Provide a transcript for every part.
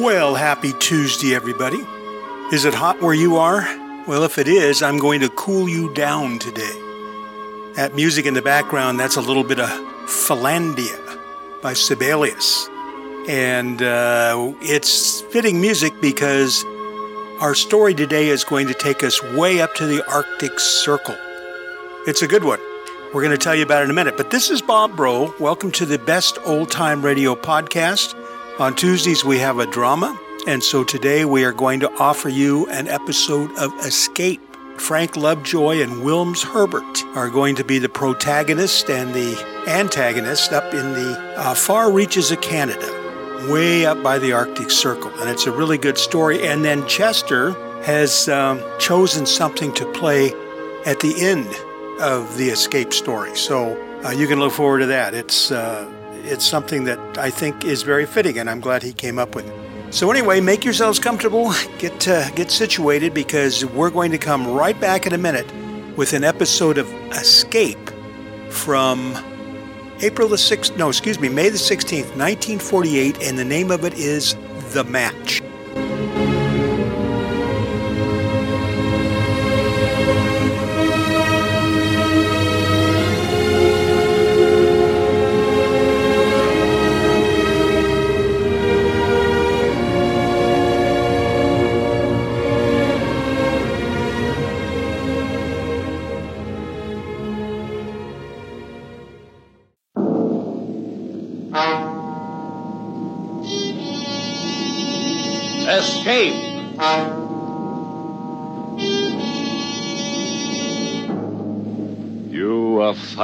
Well, happy Tuesday, everybody. Is it hot where you are? Well, if it is, I'm going to cool you down today. That music in the background, that's a little bit of Finlandia by Sibelius. And uh, it's fitting music because our story today is going to take us way up to the Arctic Circle. It's a good one. We're going to tell you about it in a minute. But this is Bob Bro. Welcome to the Best Old Time Radio podcast. On Tuesdays, we have a drama. And so today we are going to offer you an episode of Escape. Frank Lovejoy and Wilms Herbert are going to be the protagonist and the antagonist up in the uh, far reaches of Canada, way up by the Arctic Circle. And it's a really good story. And then Chester has um, chosen something to play at the end of the escape story. So uh, you can look forward to that. It's, uh, it's something that I think is very fitting, and I'm glad he came up with it. So anyway, make yourselves comfortable, get uh, get situated because we're going to come right back in a minute with an episode of Escape from April the 6th, no, excuse me, May the 16th, 1948, and the name of it is The Match.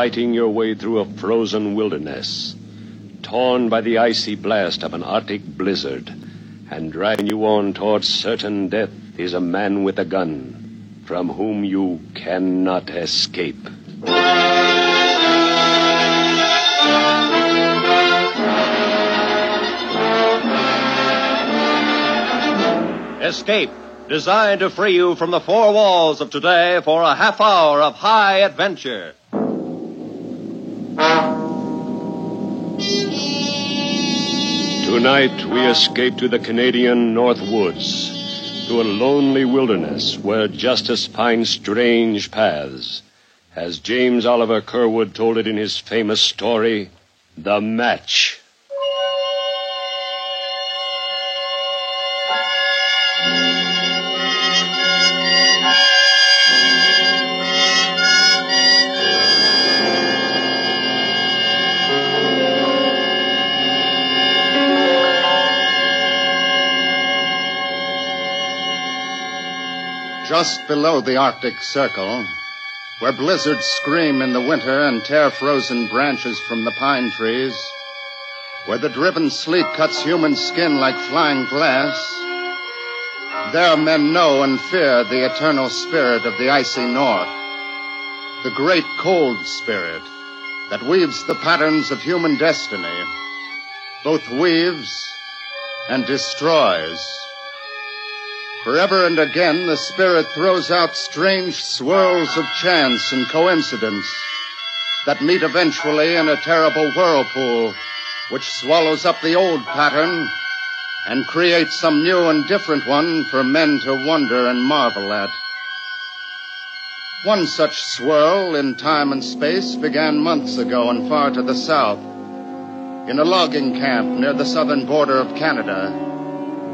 Fighting your way through a frozen wilderness, torn by the icy blast of an Arctic blizzard, and driving you on towards certain death is a man with a gun from whom you cannot escape. Escape, designed to free you from the four walls of today for a half hour of high adventure. Tonight we escape to the Canadian North Woods, to a lonely wilderness where justice finds strange paths. As James Oliver Curwood told it in his famous story, The Match. Just below the Arctic Circle, where blizzards scream in the winter and tear frozen branches from the pine trees, where the driven sleet cuts human skin like flying glass, there men know and fear the eternal spirit of the icy north, the great cold spirit that weaves the patterns of human destiny, both weaves and destroys. Forever and again, the Spirit throws out strange swirls of chance and coincidence that meet eventually in a terrible whirlpool which swallows up the old pattern and creates some new and different one for men to wonder and marvel at. One such swirl in time and space began months ago and far to the south, in a logging camp near the southern border of Canada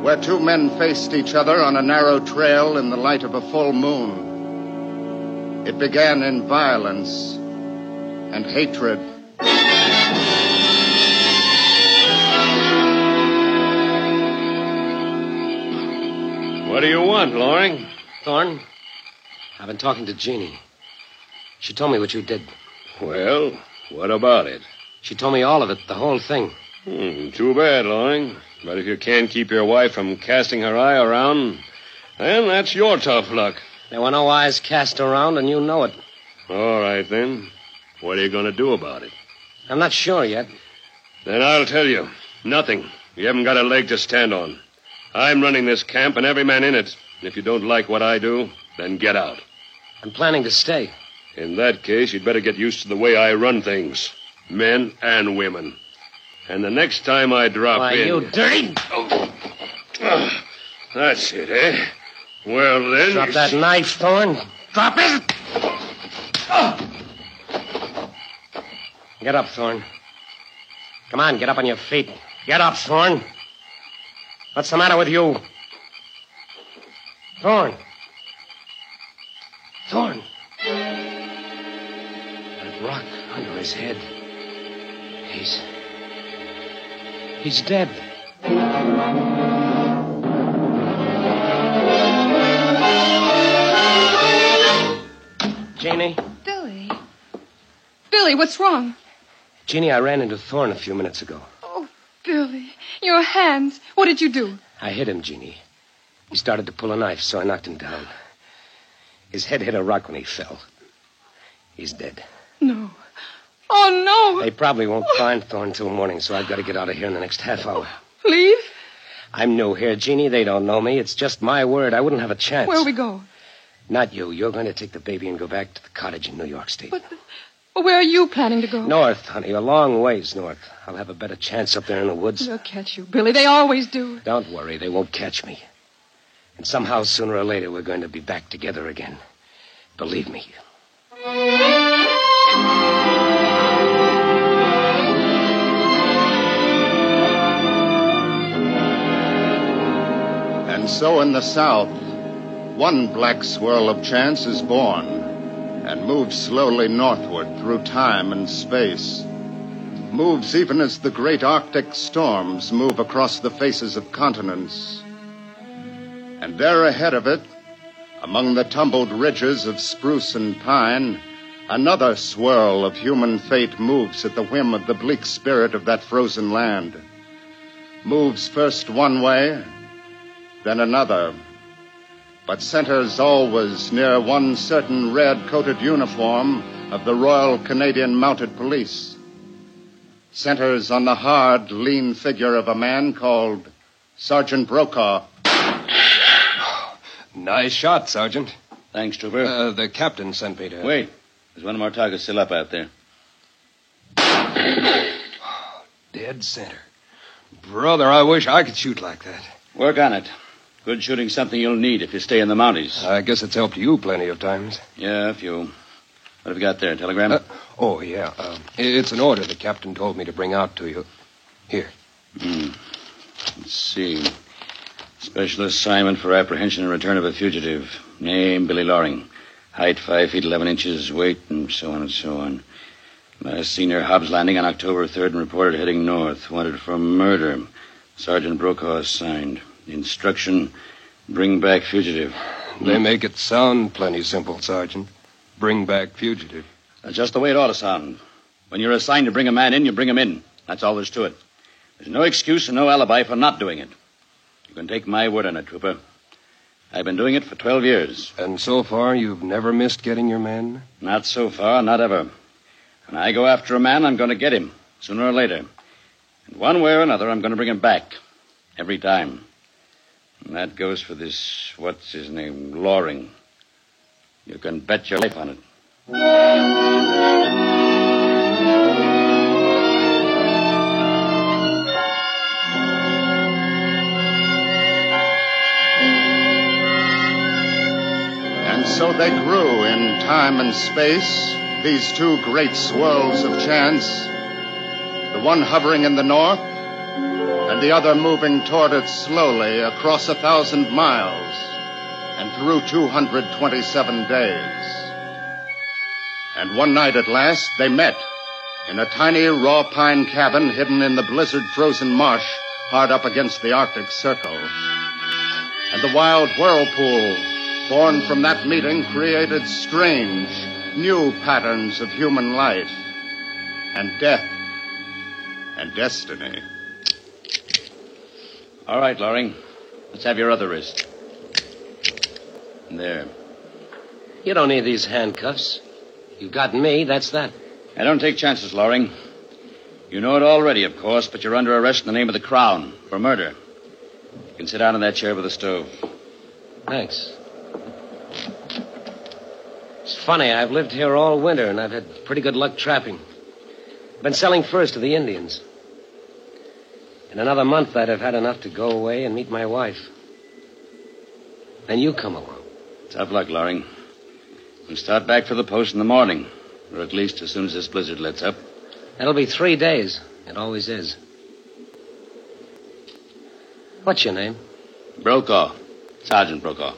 where two men faced each other on a narrow trail in the light of a full moon. It began in violence and hatred. What do you want, Loring? Thorne? I've been talking to Jeannie. She told me what you did. Well, what about it? She told me all of it, the whole thing. Hmm, too bad, Loring. But if you can't keep your wife from casting her eye around, then that's your tough luck. There were no eyes cast around, and you know it. All right, then. What are you going to do about it? I'm not sure yet. Then I'll tell you. Nothing. You haven't got a leg to stand on. I'm running this camp and every man in it. And if you don't like what I do, then get out. I'm planning to stay. In that case, you'd better get used to the way I run things. Men and women. And the next time I drop Why, in. you dirty. Ah, that's it, eh? Well, then. Drop that knife, Thorne. Drop it! Get up, Thorne. Come on, get up on your feet. Get up, Thorne. What's the matter with you? Thorne. Thorne. That rock under his head. He's. He's dead. Jeannie? Billy. Billy, what's wrong? Jeannie, I ran into Thorne a few minutes ago. Oh, Billy. Your hands. What did you do? I hit him, Jeannie. He started to pull a knife, so I knocked him down. His head hit a rock when he fell. He's dead. No. Oh, no. They probably won't find Thorne till morning, so I've got to get out of here in the next half hour. Leave? I'm new here, Jeannie. They don't know me. It's just my word. I wouldn't have a chance. Where'll we go? Not you. You're going to take the baby and go back to the cottage in New York State. But where are you planning to go? North, honey. A long ways north. I'll have a better chance up there in the woods. They'll catch you, Billy. They always do. Don't worry. They won't catch me. And somehow, sooner or later, we're going to be back together again. Believe me. And so in the South, one black swirl of chance is born and moves slowly northward through time and space. Moves even as the great Arctic storms move across the faces of continents. And there ahead of it, among the tumbled ridges of spruce and pine, another swirl of human fate moves at the whim of the bleak spirit of that frozen land. Moves first one way, then another, but centers always near one certain red coated uniform of the Royal Canadian Mounted Police. Centers on the hard, lean figure of a man called Sergeant Brokaw. Nice shot, Sergeant. Thanks, Trooper. Uh, the captain sent me to. Wait. There's one of more target still up out there. Dead center. Brother, I wish I could shoot like that. Work on it. Good shooting something you'll need if you stay in the Mounties. I guess it's helped you plenty of times. Yeah, a few. What have you got there? Telegram? Uh, oh, yeah. Uh, it's an order the captain told me to bring out to you. Here. Hmm. Let's see. Special assignment for apprehension and return of a fugitive. Name Billy Loring. Height five feet eleven inches, weight, and so on and so on. Last seen near Hobbs Landing on October 3rd and reported heading north. Wanted for murder. Sergeant Brokaw assigned. Instruction bring back fugitive. They make it sound plenty simple, Sergeant. Bring back fugitive. That's just the way it ought to sound. When you're assigned to bring a man in, you bring him in. That's all there's to it. There's no excuse and no alibi for not doing it. You can take my word on it, Trooper. I've been doing it for 12 years. And so far, you've never missed getting your men? Not so far, not ever. When I go after a man, I'm going to get him, sooner or later. And one way or another, I'm going to bring him back. Every time. And that goes for this, what's his name, Loring. You can bet your life on it. And so they grew in time and space, these two great swirls of chance, the one hovering in the north, and the other moving toward it slowly across a thousand miles and through 227 days. And one night at last, they met in a tiny raw pine cabin hidden in the blizzard frozen marsh hard up against the Arctic Circle. And the wild whirlpool born from that meeting created strange, new patterns of human life and death and destiny. All right, Loring. Let's have your other wrist. There. You don't need these handcuffs. You've got me, that's that. I don't take chances, Loring. You know it already, of course, but you're under arrest in the name of the Crown for murder. You can sit down in that chair by the stove. Thanks. It's funny, I've lived here all winter and I've had pretty good luck trapping. Been selling furs to the Indians. In another month, I'd have had enough to go away and meet my wife. Then you come along. Tough luck, Loring. We'll start back for the post in the morning, or at least as soon as this blizzard lets up. That'll be three days. It always is. What's your name? Brokaw. Sergeant Brokaw.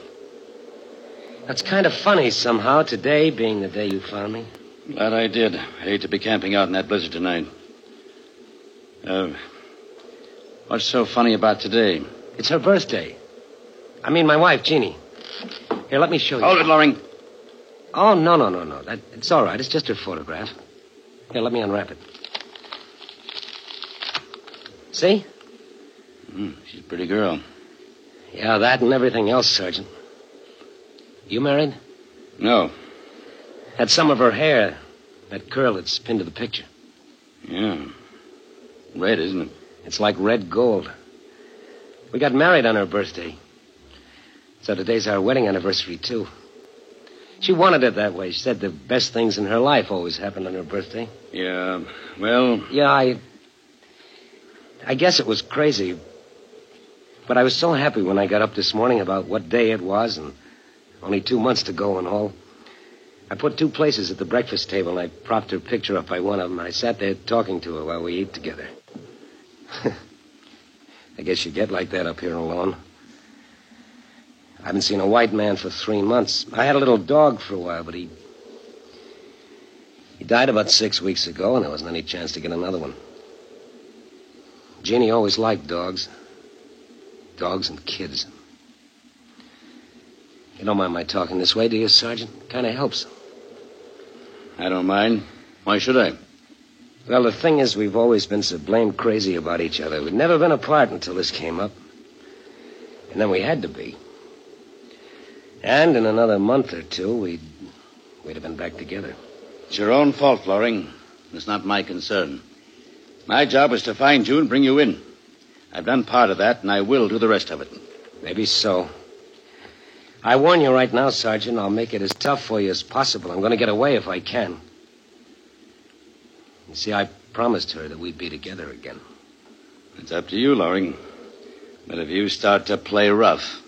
That's kind of funny somehow, today being the day you found me. Glad I did. I hate to be camping out in that blizzard tonight. Uh, what's so funny about today? It's her birthday. I mean, my wife, Jeannie. Here, let me show you. Hold it, Loring. Oh, no, no, no, no. That, it's all right. It's just her photograph. Here, let me unwrap it. See? Mm, she's a pretty girl. Yeah, that and everything else, Sergeant. You married? No. Had some of her hair. That curl that's pinned to the picture. Yeah. Red, isn't it? It's like red gold. We got married on her birthday. So today's our wedding anniversary, too. She wanted it that way. She said the best things in her life always happened on her birthday. Yeah. Well, Yeah, I. I guess it was crazy. But I was so happy when I got up this morning about what day it was and only two months to go and all. I put two places at the breakfast table and I propped her picture up by one of them. I sat there talking to her while we ate together. I guess you get like that up here alone. I haven't seen a white man for three months. I had a little dog for a while, but he. He died about six weeks ago, and there wasn't any chance to get another one. Jeannie always liked dogs. Dogs and kids. You don't mind my talking this way, do you, Sergeant? Kind of helps. I don't mind. Why should I? Well, the thing is, we've always been so blamed crazy about each other. We'd never been apart until this came up. And then we had to be. And in another month or two, we'd, we'd have been back together. It's your own fault, Loring. It's not my concern. My job is to find you and bring you in. I've done part of that, and I will do the rest of it. Maybe so. I warn you right now, Sergeant, I'll make it as tough for you as possible. I'm going to get away if I can. You see, I promised her that we'd be together again. It's up to you, Loring. But if you start to play rough,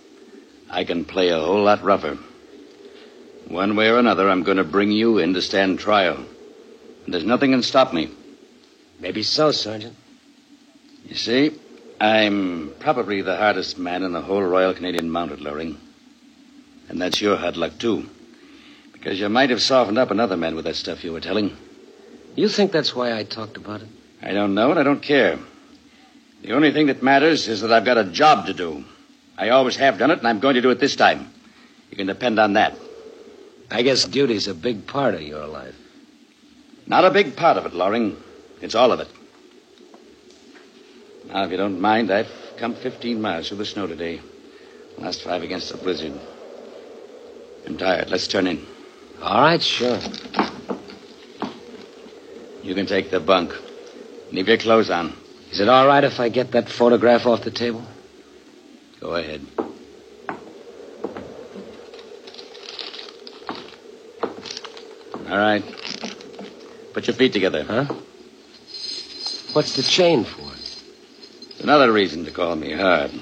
I can play a whole lot rougher. One way or another, I'm going to bring you in to stand trial. And there's nothing can stop me. Maybe so, Sergeant. You see, I'm probably the hardest man in the whole Royal Canadian Mounted, Loring. And that's your hard luck, too. Because you might have softened up another man with that stuff you were telling. You think that's why I talked about it? I don't know, and I don't care. The only thing that matters is that I've got a job to do. I always have done it, and I'm going to do it this time. You can depend on that. I guess duty's a big part of your life. Not a big part of it, Loring. It's all of it. Now, if you don't mind, I've come 15 miles through the snow today. Last five against the blizzard. I'm tired. Let's turn in. All right, sure. You can take the bunk. Leave your clothes on. Is it all right if I get that photograph off the table? Go ahead. All right. Put your feet together. Huh? What's the chain for? It's another reason to call me hard.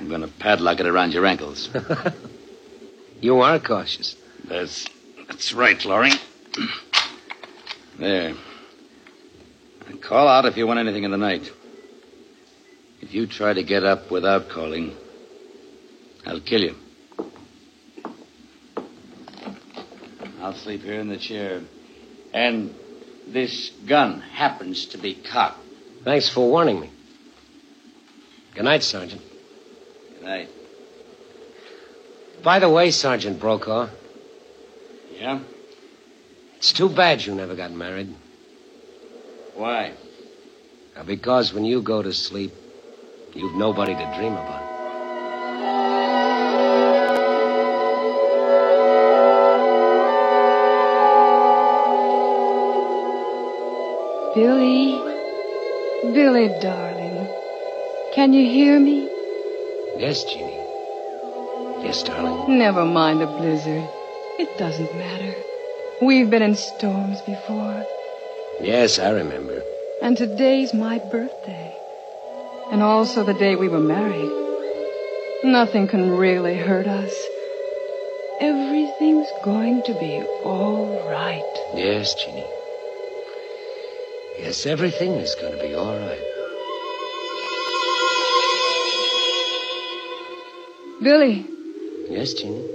I'm going to padlock it around your ankles. You are cautious. That's that's right, Loring. there. Call out if you want anything in the night. If you try to get up without calling, I'll kill you. I'll sleep here in the chair. And this gun happens to be cocked. Thanks for warning me. Good night, Sergeant. Good night. By the way, Sergeant Brokaw, Yeah? it's too bad you never got married. Why? Now, because when you go to sleep, you've nobody to dream about. Billy. Billy, darling. Can you hear me? Yes, Jeannie. Yes, darling. Never mind the blizzard. It doesn't matter. We've been in storms before. Yes, I remember. And today's my birthday. and also the day we were married. Nothing can really hurt us. Everything's going to be all right. Yes, Jeannie. Yes, everything is going to be all right. Billy, Yes, Jeannie.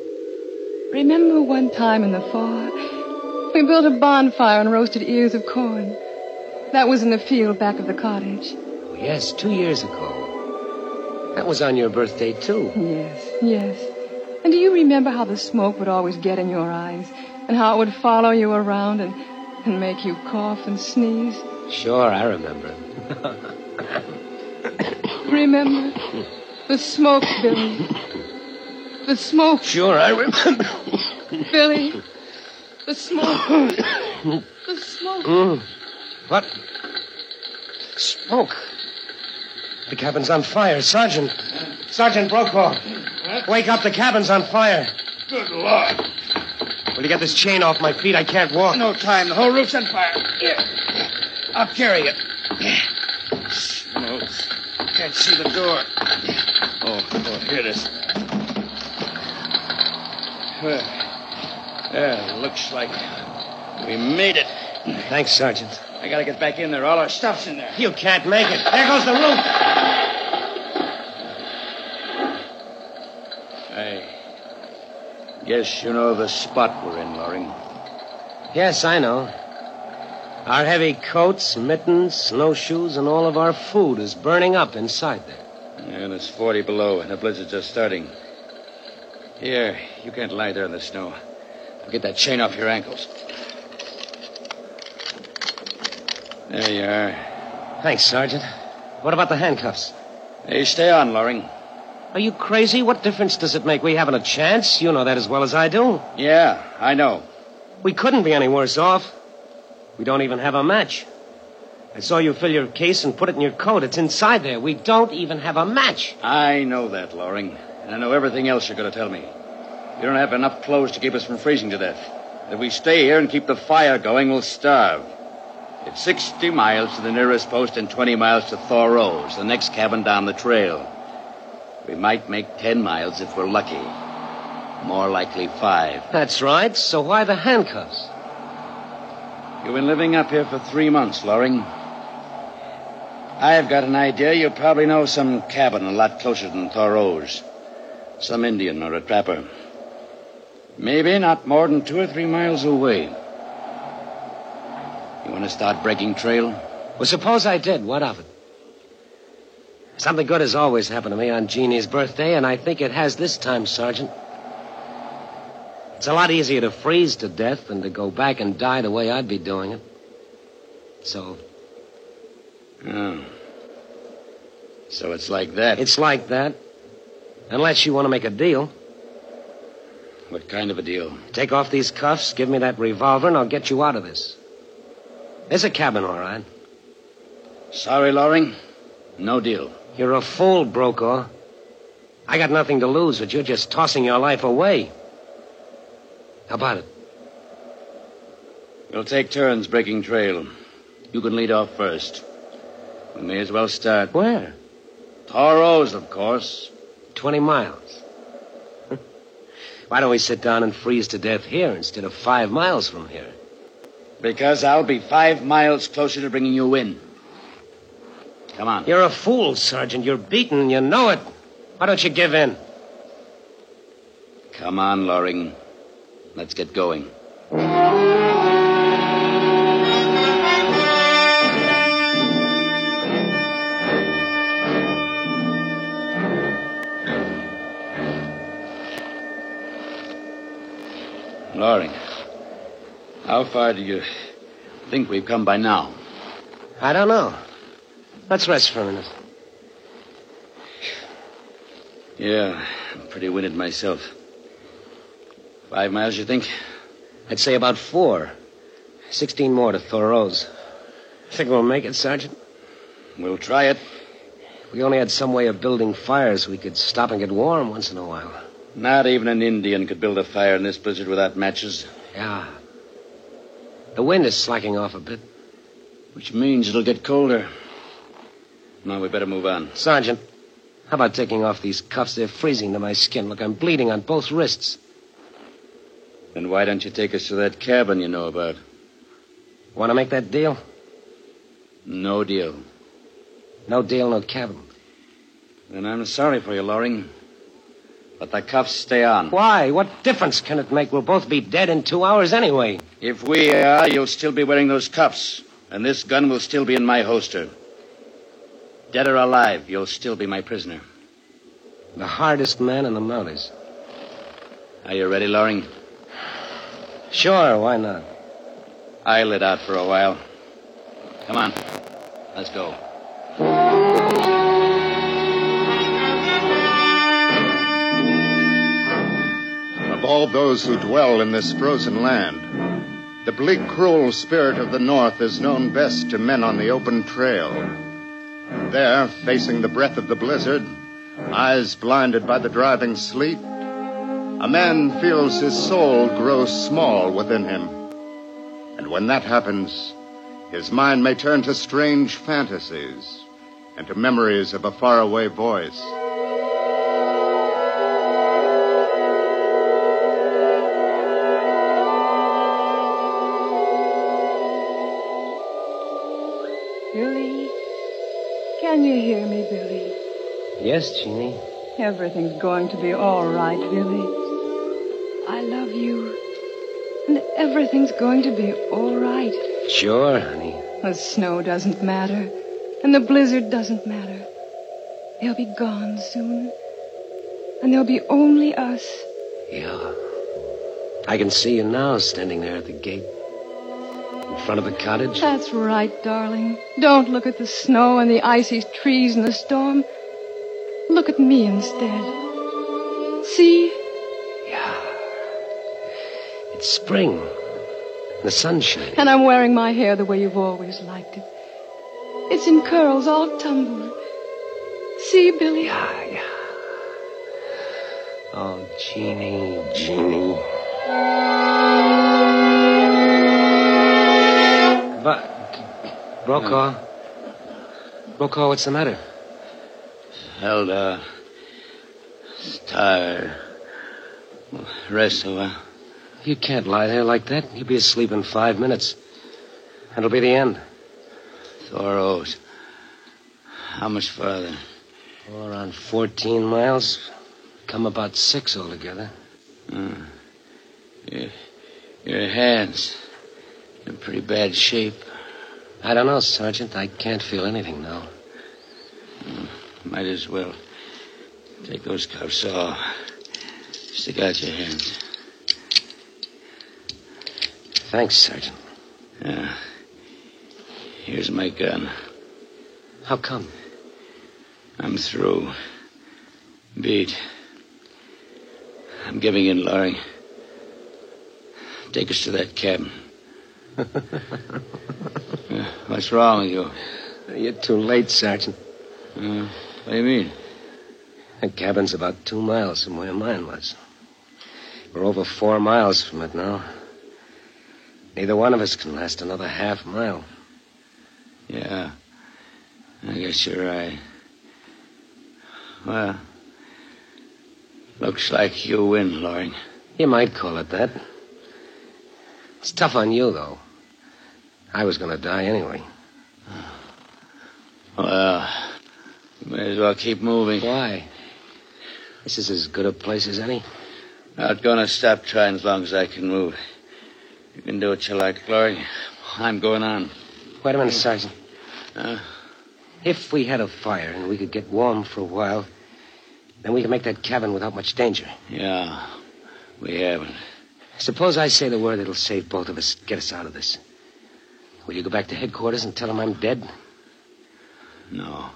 remember one time in the fall? We built a bonfire and roasted ears of corn. That was in the field back of the cottage. Oh, yes, two years ago. That was on your birthday, too. Yes, yes. And do you remember how the smoke would always get in your eyes? And how it would follow you around and, and make you cough and sneeze? Sure, I remember. Remember? The smoke, Billy. The smoke, Sure, I remember. Billy. The smoke. The smoke. Mm. What? Smoke. The cabin's on fire. Sergeant. Sergeant Brokaw. Wake up. The cabin's on fire. Good Lord. Will you get this chain off my feet? I can't walk. No time. The whole roof's on fire. Here. I'll carry it. Smokes. Can't see the door. Oh, oh here it is. Well, yeah, looks like we made it. Thanks, Sergeant. I gotta get back in there. All our stuff's in there. You can't make it. There goes the roof. I guess you know the spot we're in, Loring. Yes, I know. Our heavy coats, mittens, snowshoes, and all of our food is burning up inside there. And it's 40 below, and the blizzard's just starting. Here, you can't lie there in the snow. I'll get that chain off your ankles. There you are. Thanks, Sergeant. What about the handcuffs? Hey, stay on, Loring. Are you crazy? What difference does it make? We haven't a chance. You know that as well as I do. Yeah, I know. We couldn't be any worse off. We don't even have a match. I saw you fill your case and put it in your coat. It's inside there. We don't even have a match. I know that, Loring. And I know everything else you're going to tell me. You don't have enough clothes to keep us from freezing to death. If we stay here and keep the fire going, we'll starve. It's 60 miles to the nearest post and 20 miles to Thoreau's, the next cabin down the trail. We might make 10 miles if we're lucky. More likely five. That's right. So why the handcuffs? You've been living up here for three months, Loring. I've got an idea you probably know some cabin a lot closer than Thoreau's. Some Indian or a trapper. Maybe not more than two or three miles away. You want to start breaking trail? Well, suppose I did. What of it? Something good has always happened to me on Jeannie's birthday, and I think it has this time, Sergeant. It's a lot easier to freeze to death than to go back and die the way I'd be doing it. So, Oh. So it's like that. it's like that. Unless you want to make a deal. What kind of a deal? Take off these cuffs, give me that revolver, and I'll get you out of this. There's a cabin, all right. Sorry, Loring. No deal. You're a fool, Brokaw. I got nothing to lose, but you're just tossing your life away. How about it? We'll take turns breaking trail. You can lead off first. We may as well start. Where? Thoreau's, of course. 20 miles. Why don't we sit down and freeze to death here instead of five miles from here? Because I'll be five miles closer to bringing you in. Come on. You're a fool, Sergeant. You're beaten, and you know it. Why don't you give in? Come on, Loring. Let's get going. Loring, how far do you think we've come by now? I don't know. Let's rest for a minute. Yeah, I'm pretty winded myself. Five miles, you think? I'd say about four. Sixteen more to Thoreau's. Think we'll make it, Sergeant? We'll try it. If we only had some way of building fires, we could stop and get warm once in a while. Not even an Indian could build a fire in this blizzard without matches, Yeah. The wind is slacking off a bit. which means it'll get colder. Now we better move on. Sergeant, how about taking off these cuffs? They're freezing to my skin. Look, I'm bleeding on both wrists. Then why don't you take us to that cabin you know about? Want to make that deal? No deal. No deal, no cabin. Then I'm sorry for you, Loring. But the cuffs stay on. Why? What difference can it make? We'll both be dead in two hours anyway. If we are, you'll still be wearing those cuffs. And this gun will still be in my holster. Dead or alive, you'll still be my prisoner. The hardest man in the mountains. Are you ready, Loring? Sure, why not? I lit out for a while. Come on. Let's go. Those who dwell in this frozen land, the bleak, cruel spirit of the North is known best to men on the open trail. There, facing the breath of the blizzard, eyes blinded by the driving sleet, a man feels his soul grow small within him. And when that happens, his mind may turn to strange fantasies and to memories of a faraway voice. Can you hear me, Billy? Yes, Jeannie. Everything's going to be all right, Billy. I love you. And everything's going to be all right. Sure, honey. The snow doesn't matter. And the blizzard doesn't matter. They'll be gone soon. And there'll be only us. Yeah. I can see you now standing there at the gate. In front of the cottage. That's right, darling. Don't look at the snow and the icy trees and the storm. Look at me instead. See? Yeah. It's spring. And the sun's shining. And I'm wearing my hair the way you've always liked it. It's in curls all tumbled. See, Billy? Yeah, yeah. Oh, Jeannie, Jeannie. Brokaw. Brokaw, what's the matter? Held, uh, tired. Rest a while. You can't lie there like that. You'll be asleep in five minutes. And it'll be the end. Thoreau's. How much farther? Oh, around 14 miles. Come about six altogether. Uh, your, your hands. In pretty bad shape. I don't know, Sergeant. I can't feel anything now. Hmm, might as well take those cuffs off. Stick out your hands. Thanks, Sergeant. Yeah. Here's my gun. How come? I'm through. Beat. I'm giving in, Loring. Take us to that cabin. What's wrong with you? You're too late, Sergeant. Uh, what do you mean? The cabin's about two miles from where mine was. We're over four miles from it now. Neither one of us can last another half mile. Yeah. I guess you're right. Well, looks like you win, Loring. You might call it that. It's tough on you, though. I was going to die anyway. Well, you may as well keep moving. Why? This is as good a place as any. Not gonna stop trying as long as I can move. You can do what you like, Glory. I'm going on. Wait a minute, Sergeant. Uh, If we had a fire and we could get warm for a while, then we could make that cabin without much danger. yeah, we haven't. Suppose I say the word that'll save both of us, get us out of this. Will you go back to headquarters and tell them I'm dead? No.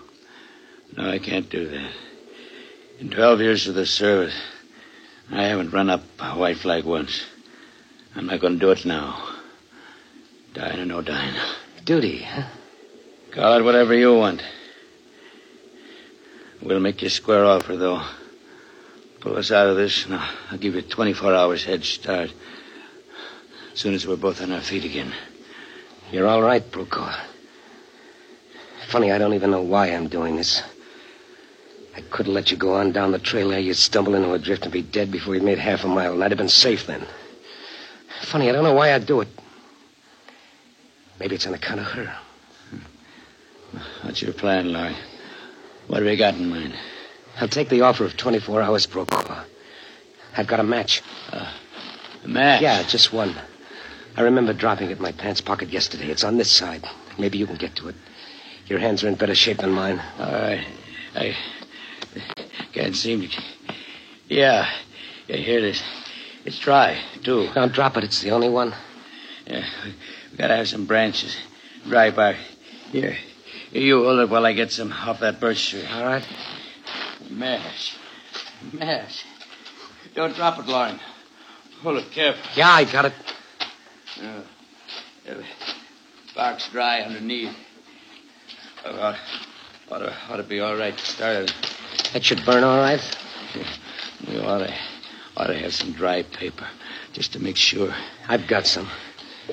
No, I can't do that. In 12 years of the service, I haven't run up a white flag once. I'm not going to do it now. Dying or no dying. Duty, huh? Call it whatever you want. We'll make you square offer, though. Pull us out of this, and I'll, I'll give you 24 hours head start. As soon as we're both on our feet again. You're all right, Brokaw. Funny, I don't even know why I'm doing this. I could have let you go on down the trail there. You'd stumble into a drift and be dead before you'd made half a mile, and I'd have been safe then. Funny, I don't know why I'd do it. Maybe it's on account of her. What's your plan, Loring? What have you got in mind? I'll take the offer of 24 hours, Brokaw. I've got a match. Uh, a match? Yeah, just one. I remember dropping it in my pants pocket yesterday. It's on this side. Maybe you can get to it. Your hands are in better shape than mine. All right. I can't seem to. Yeah. Yeah, here it is. It's dry, too. Don't drop it. It's the only one. Yeah. We gotta have some branches. Dry bark. Here. Here, you hold it while I get some off that birch tree. All right. Mash. Mash. Don't drop it, Loring. Hold it careful. Yeah, I got it. Uh, yeah, bark's dry underneath. Oh, ought, ought, to, ought to be all right to start. That should burn all right. We ought to, ought to have some dry paper, just to make sure. I've got some.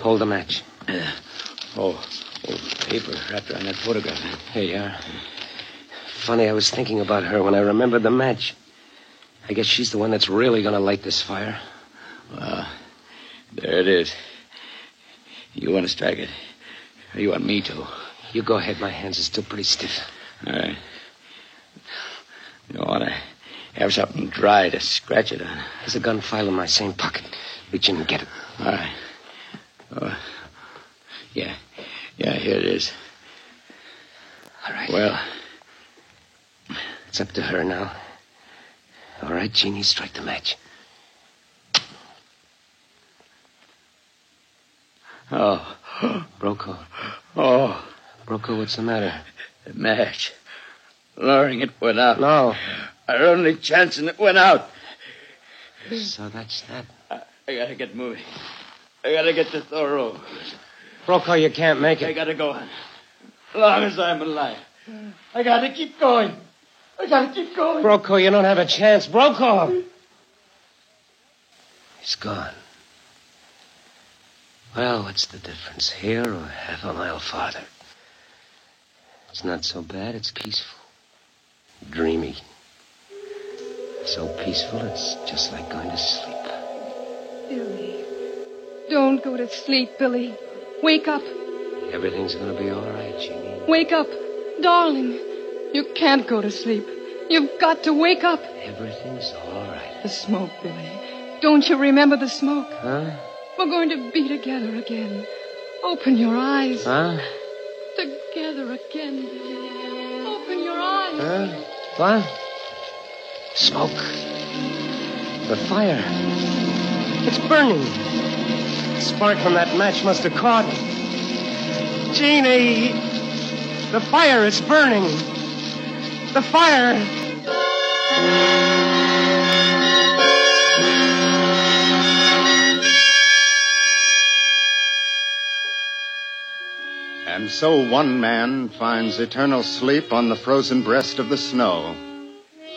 Hold the match. Uh, oh, oh, paper wrapped around that photograph. Here you are. Funny, I was thinking about her when I remembered the match. I guess she's the one that's really going to light this fire. Well, there it is. You want to strike it? Or you want me to? You go ahead. My hands are still pretty stiff. All right. You want to have something dry to scratch it on. There's a gun file in my same pocket. Reach in and get it. All right. Oh, yeah. Yeah, here it is. All right. Well, it's up to her now. All right, Jeannie, strike the match. Oh. Brokaw. Oh. Brokaw, what's the matter? The match. Loring, it went out. No. Our only chance and it went out. So that's that. I, I gotta get moving. I gotta get to Thoreau. Brokaw, you can't make it. I gotta go on. Long as I'm alive. I gotta keep going. I gotta keep going. Brokaw, you don't have a chance. Brokaw! He's gone. Well, what's the difference, here or half a mile farther? It's not so bad, it's peaceful. Dreamy. So peaceful, it's just like going to sleep. Billy. Don't go to sleep, Billy. Wake up. Everything's going to be all right, Jeannie. Wake up. Darling, you can't go to sleep. You've got to wake up. Everything's all right. The smoke, Billy. Don't you remember the smoke? Huh? We're going to be together again. Open your eyes. Huh? Together again. Open your eyes. Huh? What? Smoke. The fire. It's burning. The spark from that match must have caught. Jeannie! The fire is burning. The fire. So one man finds eternal sleep on the frozen breast of the snow,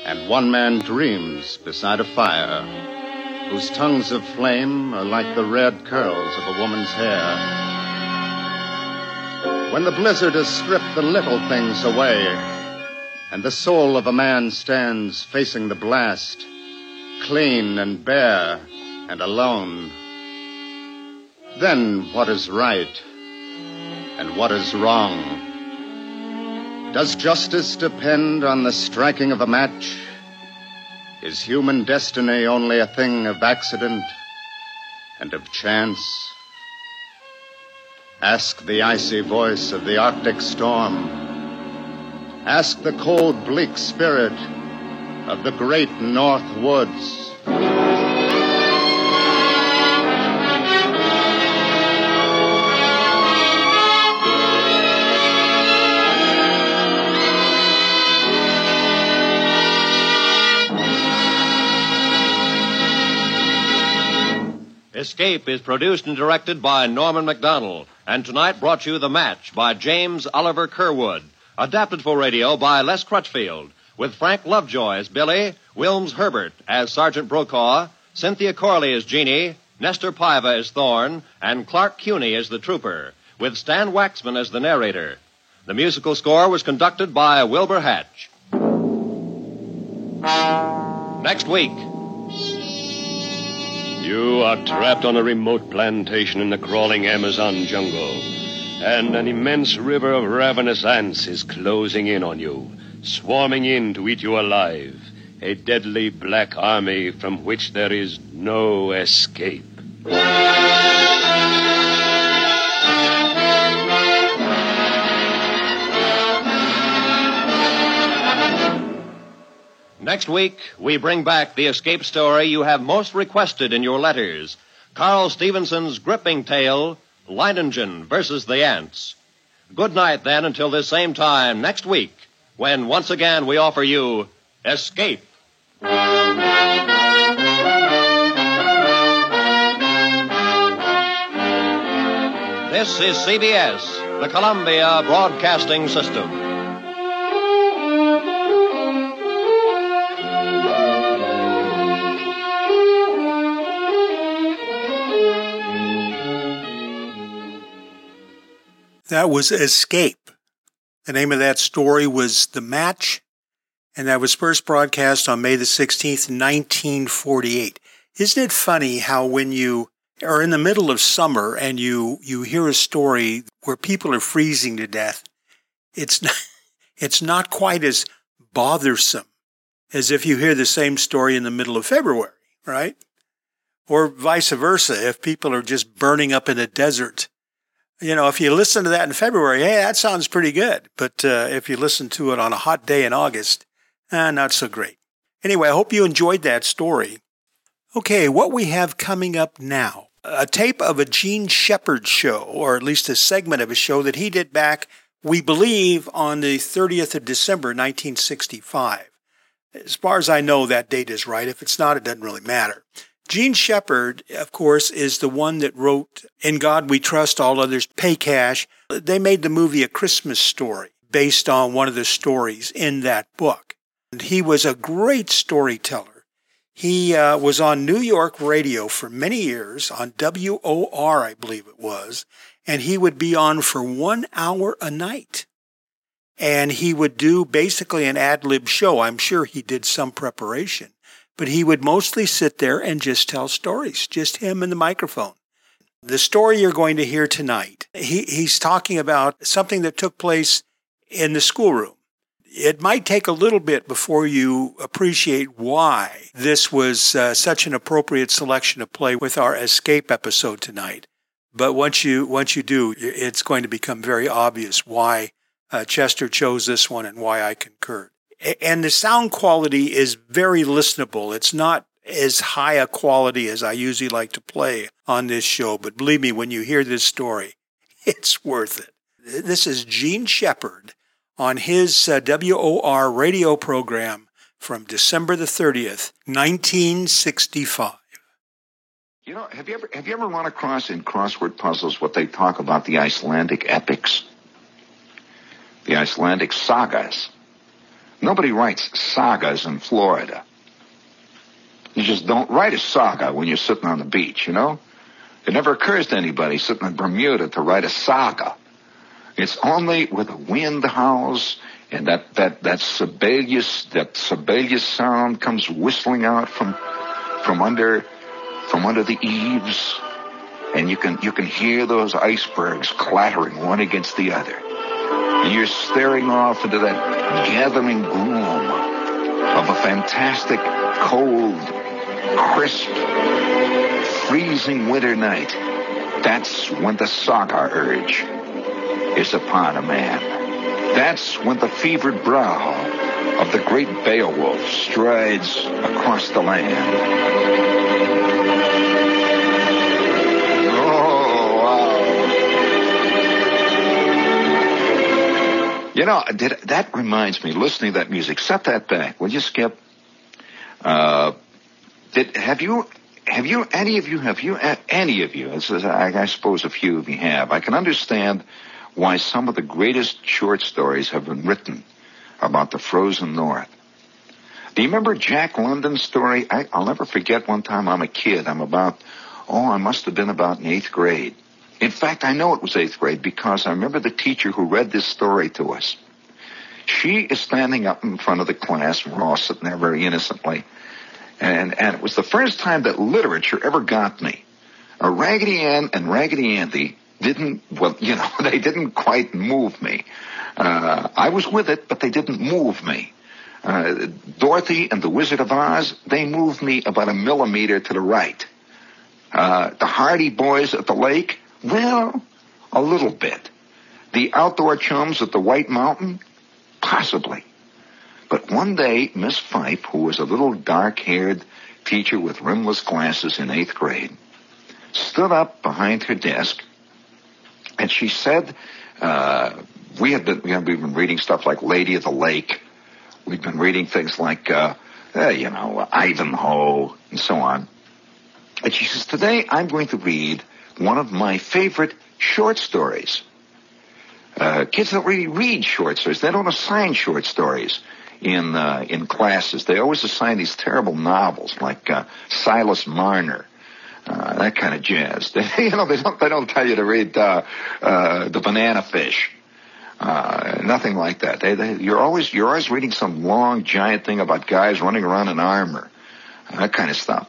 and one man dreams beside a fire, whose tongues of flame are like the red curls of a woman's hair. When the blizzard has stripped the little things away, and the soul of a man stands facing the blast, clean and bare and alone, then what is right and what is wrong? Does justice depend on the striking of a match? Is human destiny only a thing of accident and of chance? Ask the icy voice of the Arctic storm. Ask the cold, bleak spirit of the great North Woods. Escape is produced and directed by Norman Macdonnell, and tonight brought you The Match by James Oliver Curwood, adapted for radio by Les Crutchfield, with Frank Lovejoy as Billy, Wilms Herbert as Sergeant Brokaw, Cynthia Corley as Jeannie, Nestor Paiva as Thorne, and Clark Cuney as the trooper, with Stan Waxman as the narrator. The musical score was conducted by Wilbur Hatch. Next week. You are trapped on a remote plantation in the crawling Amazon jungle, and an immense river of ravenous ants is closing in on you, swarming in to eat you alive. A deadly black army from which there is no escape. Next week, we bring back the escape story you have most requested in your letters Carl Stephenson's gripping tale, Leiningen versus the Ants. Good night, then, until this same time next week, when once again we offer you Escape. This is CBS, the Columbia Broadcasting System. That was Escape. The name of that story was The Match, and that was first broadcast on May the 16th, 1948. Isn't it funny how when you are in the middle of summer and you, you hear a story where people are freezing to death, it's not, it's not quite as bothersome as if you hear the same story in the middle of February, right? Or vice versa, if people are just burning up in a desert you know, if you listen to that in February, hey, that sounds pretty good. But uh, if you listen to it on a hot day in August, eh, not so great. Anyway, I hope you enjoyed that story. Okay, what we have coming up now a tape of a Jean Shepherd show, or at least a segment of a show that he did back, we believe, on the 30th of December, 1965. As far as I know, that date is right. If it's not, it doesn't really matter. Jean Shepherd, of course, is the one that wrote In God We Trust, All Others Pay Cash. They made the movie A Christmas Story based on one of the stories in that book. And he was a great storyteller. He uh, was on New York radio for many years on WOR, I believe it was, and he would be on for one hour a night. And he would do basically an ad lib show. I'm sure he did some preparation but he would mostly sit there and just tell stories, just him and the microphone. The story you're going to hear tonight, he, he's talking about something that took place in the schoolroom. It might take a little bit before you appreciate why this was uh, such an appropriate selection to play with our escape episode tonight. But once you once you do, it's going to become very obvious why uh, Chester chose this one and why I concurred and the sound quality is very listenable. It's not as high a quality as I usually like to play on this show, but believe me, when you hear this story, it's worth it. This is Jean Shepherd on his uh, WOR radio program from December the 30th, 1965. You know, have you ever have you ever run across in crossword puzzles what they talk about the Icelandic epics? The Icelandic sagas. Nobody writes sagas in Florida. You just don't write a saga when you're sitting on the beach, you know? It never occurs to anybody sitting in Bermuda to write a saga. It's only with the wind howls and that, that, that Sibelius, that Sibelius sound comes whistling out from, from under, from under the eaves. And you can, you can hear those icebergs clattering one against the other. And you're staring off into that gathering gloom of a fantastic, cold, crisp, freezing winter night. That's when the saga urge is upon a man. That's when the fevered brow of the great Beowulf strides across the land. You know, did, that reminds me, listening to that music, set that back, will you, Skip? Uh, did, have you, have you, any of you, have you, any of you, I, I suppose a few of you have, I can understand why some of the greatest short stories have been written about the frozen north. Do you remember Jack London's story? I, will never forget one time I'm a kid. I'm about, oh, I must have been about in eighth grade. In fact, I know it was eighth grade because I remember the teacher who read this story to us. She is standing up in front of the class. We're all sitting there very innocently. And, and it was the first time that literature ever got me. A Raggedy Ann and Raggedy Andy didn't, well, you know, they didn't quite move me. Uh, I was with it, but they didn't move me. Uh, Dorothy and the Wizard of Oz, they moved me about a millimeter to the right. Uh, the Hardy Boys at the lake, well, a little bit. The outdoor chums at the White Mountain, possibly. But one day, Miss Fife, who was a little dark-haired teacher with rimless glasses in eighth grade, stood up behind her desk and she said, uh, we had been, we had been reading stuff like Lady of the Lake. We'd been reading things like, uh, uh, you know, Ivanhoe and so on. And she says, today I'm going to read one of my favorite short stories. Uh, kids don't really read short stories. They don't assign short stories in uh, in classes. They always assign these terrible novels like uh, Silas Marner, uh, that kind of jazz. They, you know, they don't they don't tell you to read uh, uh, the Banana Fish. Uh, nothing like that. They, they, you're always you're always reading some long giant thing about guys running around in armor, that kind of stuff.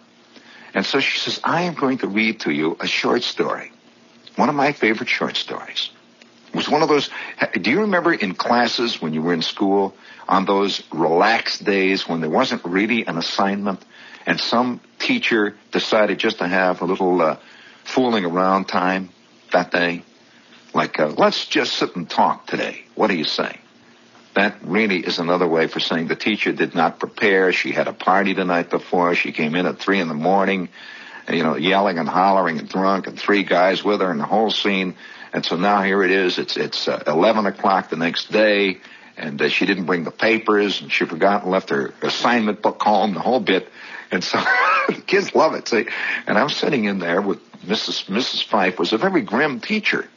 And so she says, I am going to read to you a short story, one of my favorite short stories. It was one of those. Do you remember in classes when you were in school on those relaxed days when there wasn't really an assignment and some teacher decided just to have a little uh, fooling around time that day? Like, uh, let's just sit and talk today. What do you say? That really is another way for saying the teacher did not prepare. She had a party the night before. She came in at three in the morning, you know, yelling and hollering and drunk and three guys with her and the whole scene. And so now here it is. It's it's uh, 11 o'clock the next day, and uh, she didn't bring the papers, and she forgot and left her assignment book home, the whole bit. And so the kids love it. See, and I'm sitting in there with Mrs. Mrs. Fife was a very grim teacher.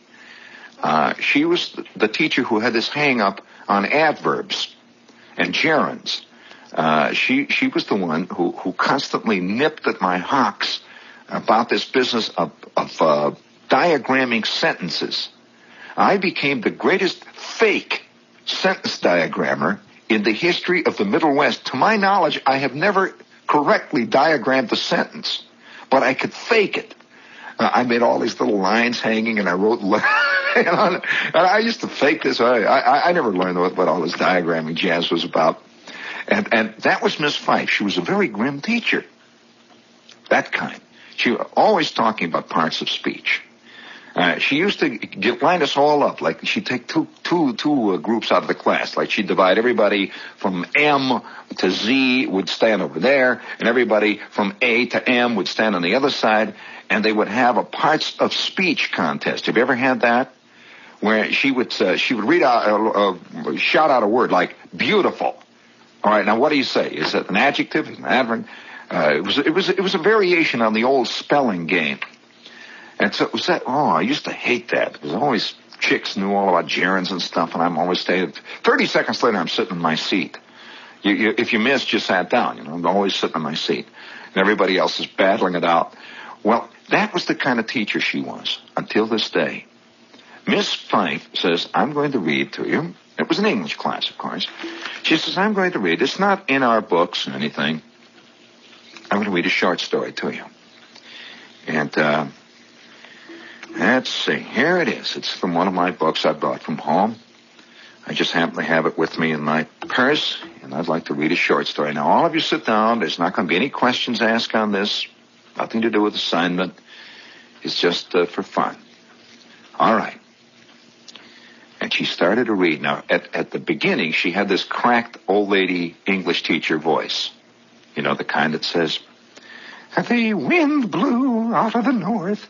Uh, she was the teacher who had this hang up on adverbs and gerunds. Uh, she she was the one who who constantly nipped at my hocks about this business of of uh, diagramming sentences. I became the greatest fake sentence diagrammer in the history of the Middle West. To my knowledge, I have never correctly diagrammed a sentence, but I could fake it. Uh, I made all these little lines hanging, and I wrote. and I used to fake this. I, I, I never learned what, what all this diagramming jazz was about. And and that was Miss Fife. She was a very grim teacher. That kind. She was always talking about parts of speech. Uh, she used to get, line us all up. Like she'd take two, two, two uh, groups out of the class. Like she'd divide everybody from M to Z would stand over there, and everybody from A to M would stand on the other side, and they would have a parts of speech contest. Have you ever had that? Where she would uh, she would read out uh, uh, shout out a word like beautiful. All right, now what do you say? Is it an adjective? An adverb? Uh, it was it was it was a variation on the old spelling game. And so it was that, oh, I used to hate that because always chicks knew all about gerunds and stuff, and I'm always staying. 30 seconds later, I'm sitting in my seat. You, you, if you missed, you sat down. You know, I'm always sitting in my seat. And everybody else is battling it out. Well, that was the kind of teacher she was until this day. Miss Fife says, I'm going to read to you. It was an English class, of course. She says, I'm going to read. It's not in our books or anything. I'm going to read a short story to you. And, uh, Let's see. Here it is. It's from one of my books I brought from home. I just happen to have it with me in my purse, and I'd like to read a short story. Now, all of you sit down. There's not going to be any questions asked on this. Nothing to do with assignment. It's just uh, for fun. All right. And she started to read. Now, at, at the beginning, she had this cracked old lady English teacher voice. You know, the kind that says, The wind blew out of the north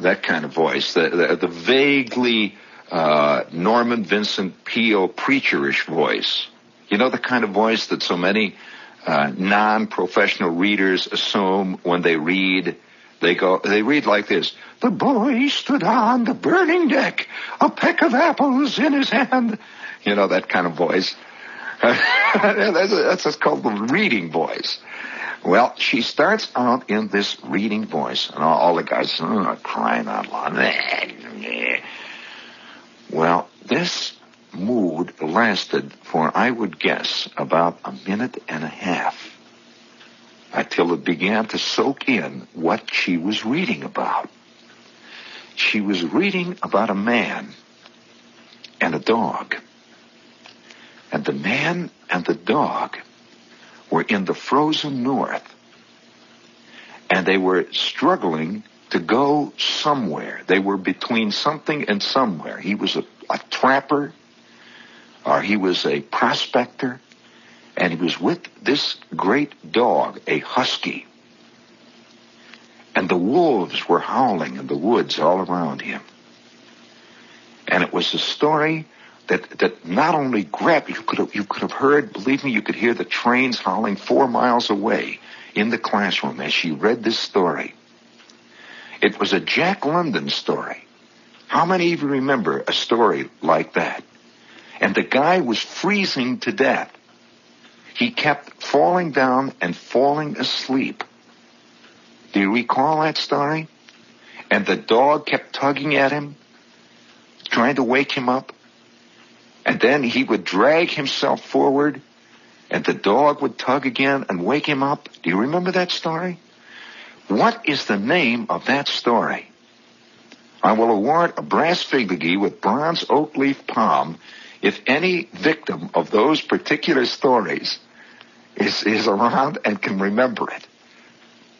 that kind of voice, the, the, the vaguely uh, Norman Vincent Peale preacherish voice. You know the kind of voice that so many uh, non-professional readers assume when they read. They go, they read like this. The boy stood on the burning deck, a peck of apples in his hand. You know that kind of voice. that's, that's, that's called the reading voice. Well, she starts out in this reading voice, and all, all the guys are crying out loud. Well, this mood lasted for, I would guess, about a minute and a half until it began to soak in what she was reading about. She was reading about a man and a dog. And the man and the dog were in the frozen north. And they were struggling to go somewhere. They were between something and somewhere. He was a, a trapper, or he was a prospector, and he was with this great dog, a husky. And the wolves were howling in the woods all around him. And it was a story that, that not only grabbed, you could have, you could have heard, believe me, you could hear the trains howling four miles away in the classroom as she read this story. It was a Jack London story. How many of you remember a story like that? And the guy was freezing to death. He kept falling down and falling asleep. Do you recall that story? And the dog kept tugging at him, trying to wake him up. And then he would drag himself forward, and the dog would tug again and wake him up. Do you remember that story? What is the name of that story? I will award a brass figurine with bronze oak leaf palm if any victim of those particular stories is, is around and can remember it.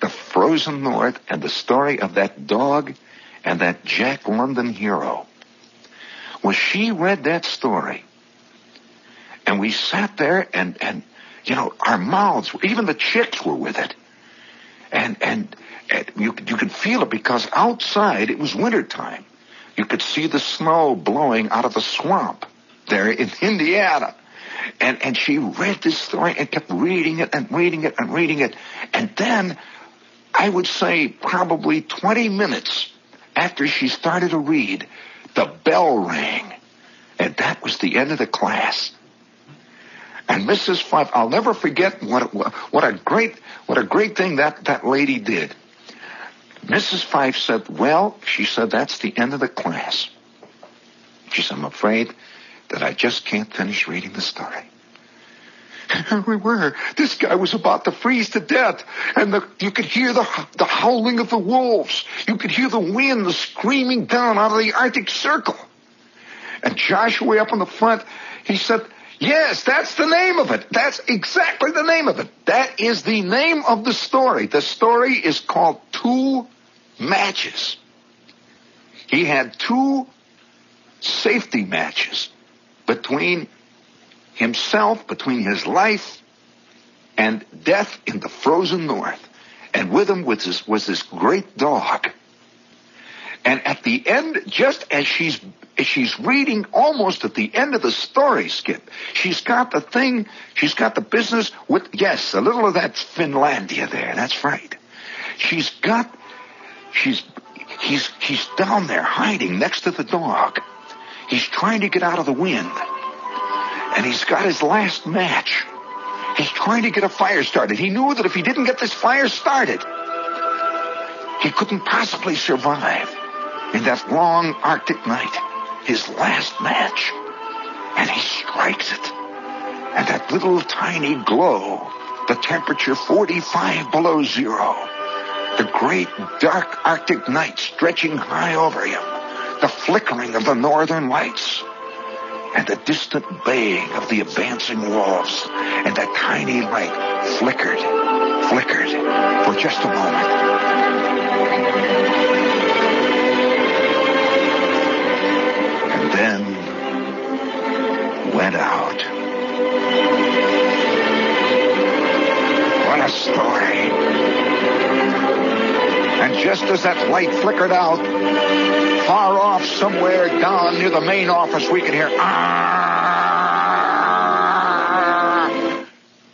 The frozen north and the story of that dog and that Jack London hero. Well, she read that story and we sat there and, and, you know, our mouths, even the chicks were with it. And, and, and you, you could feel it because outside it was wintertime. You could see the snow blowing out of the swamp there in Indiana. And, and she read this story and kept reading it and reading it and reading it. And then I would say probably 20 minutes after she started to read, the bell rang. And that was the end of the class. And Mrs. Fife, I'll never forget what, what a great, what a great thing that, that lady did. Mrs. Fife said, well, she said, that's the end of the class. She said, I'm afraid that I just can't finish reading the story. Here we were. This guy was about to freeze to death, and the, you could hear the, the howling of the wolves. You could hear the wind screaming down out of the Arctic Circle. And Joshua up in the front, he said, Yes, that's the name of it. That's exactly the name of it. That is the name of the story. The story is called Two Matches. He had two safety matches between himself, between his life and death in the frozen north. And with him was this, was this great dog. And at the end, just as she's she's reading almost at the end of the story, Skip, she's got the thing, she's got the business with yes, a little of that Finlandia there. That's right. She's got she's he's he's down there hiding next to the dog. He's trying to get out of the wind. And he's got his last match. He's trying to get a fire started. He knew that if he didn't get this fire started, he couldn't possibly survive in that long Arctic night. His last match. And he strikes it. And that little tiny glow, the temperature 45 below zero, the great dark Arctic night stretching high over him, the flickering of the northern lights, and the distant baying of the advancing wolves, and that tiny light flickered, flickered for just a moment. And then went out. What a story. And just as that light flickered out, far off somewhere down near the main office, we could hear, ah,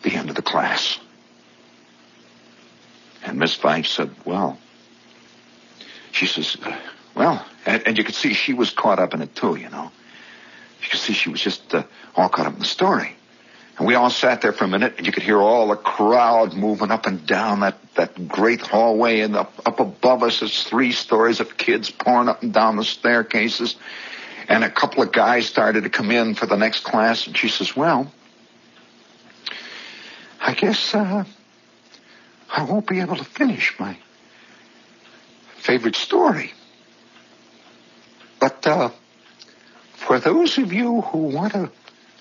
the end of the class. And Miss Fife said, well, she says, uh, well, and, and, you could see she was caught up in it too, you know. You could see she was just uh, all caught up in the story. And we all sat there for a minute, and you could hear all the crowd moving up and down that, that great hallway, and up, up above us is three stories of kids pouring up and down the staircases. And a couple of guys started to come in for the next class, and she says, well, I guess, uh, I won't be able to finish my favorite story. But, uh, for those of you who want to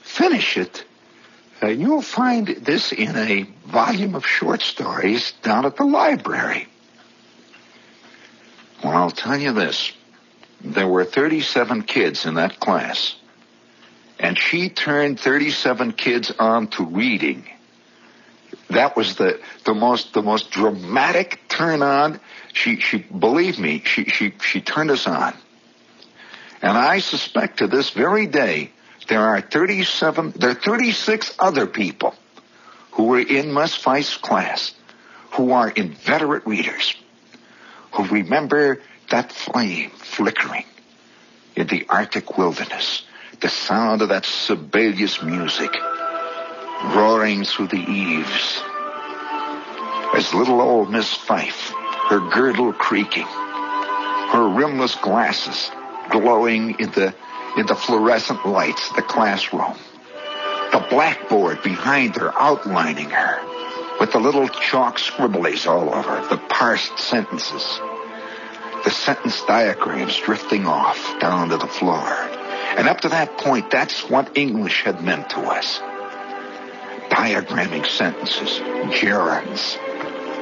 finish it, uh, you'll find this in a volume of short stories down at the library. Well, I'll tell you this. There were 37 kids in that class. And she turned 37 kids on to reading. That was the, the most, the most dramatic turn on. She, she, believe me, she, she, she turned us on. And I suspect to this very day, there are 37, there are 36 other people who were in Mus Fife's class who are inveterate readers, who remember that flame flickering in the Arctic wilderness, the sound of that Sibelius music roaring through the eaves, as little old Miss Fife, her girdle creaking, her rimless glasses glowing in the in the fluorescent lights of the classroom. The blackboard behind her outlining her with the little chalk scribblies all over, the parsed sentences, the sentence diagrams drifting off down to the floor. And up to that point, that's what English had meant to us. Diagramming sentences, gerunds,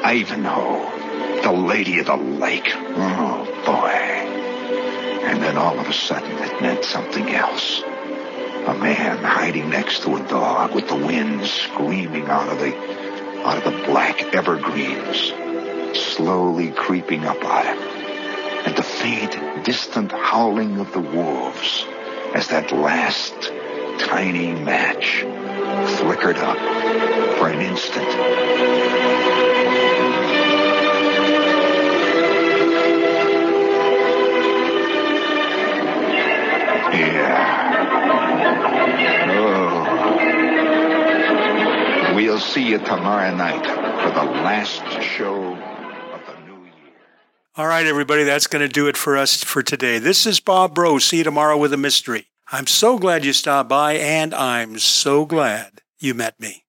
Ivanhoe, the lady of the lake. Oh, boy. And then all of a sudden it meant something else. A man hiding next to a dog with the wind screaming out of the out of the black evergreens, slowly creeping up on him. And the faint, distant howling of the wolves as that last tiny match flickered up for an instant. Oh. We'll see you tomorrow night for the last show of the new year. All right, everybody, that's going to do it for us for today. This is Bob Bro. See you tomorrow with a mystery. I'm so glad you stopped by, and I'm so glad you met me.